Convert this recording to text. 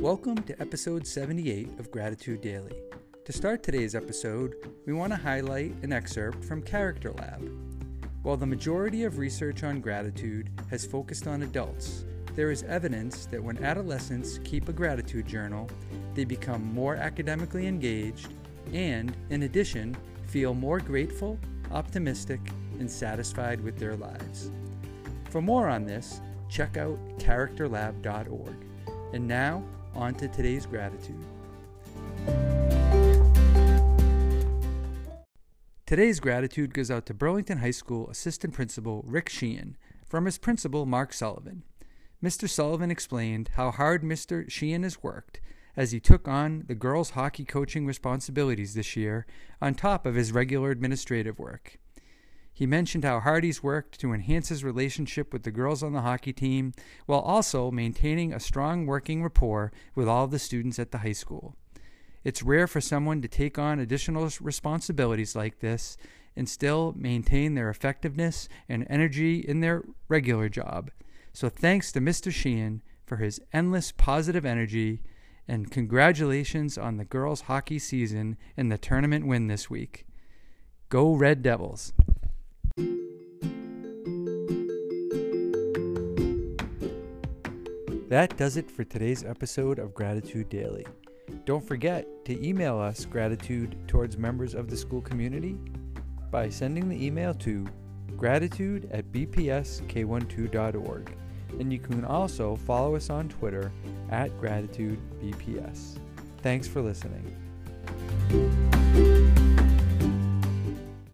Welcome to episode 78 of Gratitude Daily. To start today's episode, we want to highlight an excerpt from Character Lab. While the majority of research on gratitude has focused on adults, there is evidence that when adolescents keep a gratitude journal, they become more academically engaged and, in addition, feel more grateful, optimistic, and satisfied with their lives. For more on this, check out characterlab.org. And now, on to today's gratitude. Today's gratitude goes out to Burlington High School Assistant Principal Rick Sheehan from his principal Mark Sullivan. Mr. Sullivan explained how hard Mr. Sheehan has worked as he took on the girls' hockey coaching responsibilities this year on top of his regular administrative work. He mentioned how Hardy's worked to enhance his relationship with the girls on the hockey team while also maintaining a strong working rapport with all the students at the high school. It's rare for someone to take on additional responsibilities like this and still maintain their effectiveness and energy in their regular job. So thanks to Mr. Sheehan for his endless positive energy and congratulations on the girls' hockey season and the tournament win this week. Go Red Devils! That does it for today's episode of Gratitude Daily. Don't forget to email us gratitude towards members of the school community by sending the email to gratitude at bpsk12.org. And you can also follow us on Twitter at gratitudebps. Thanks for listening.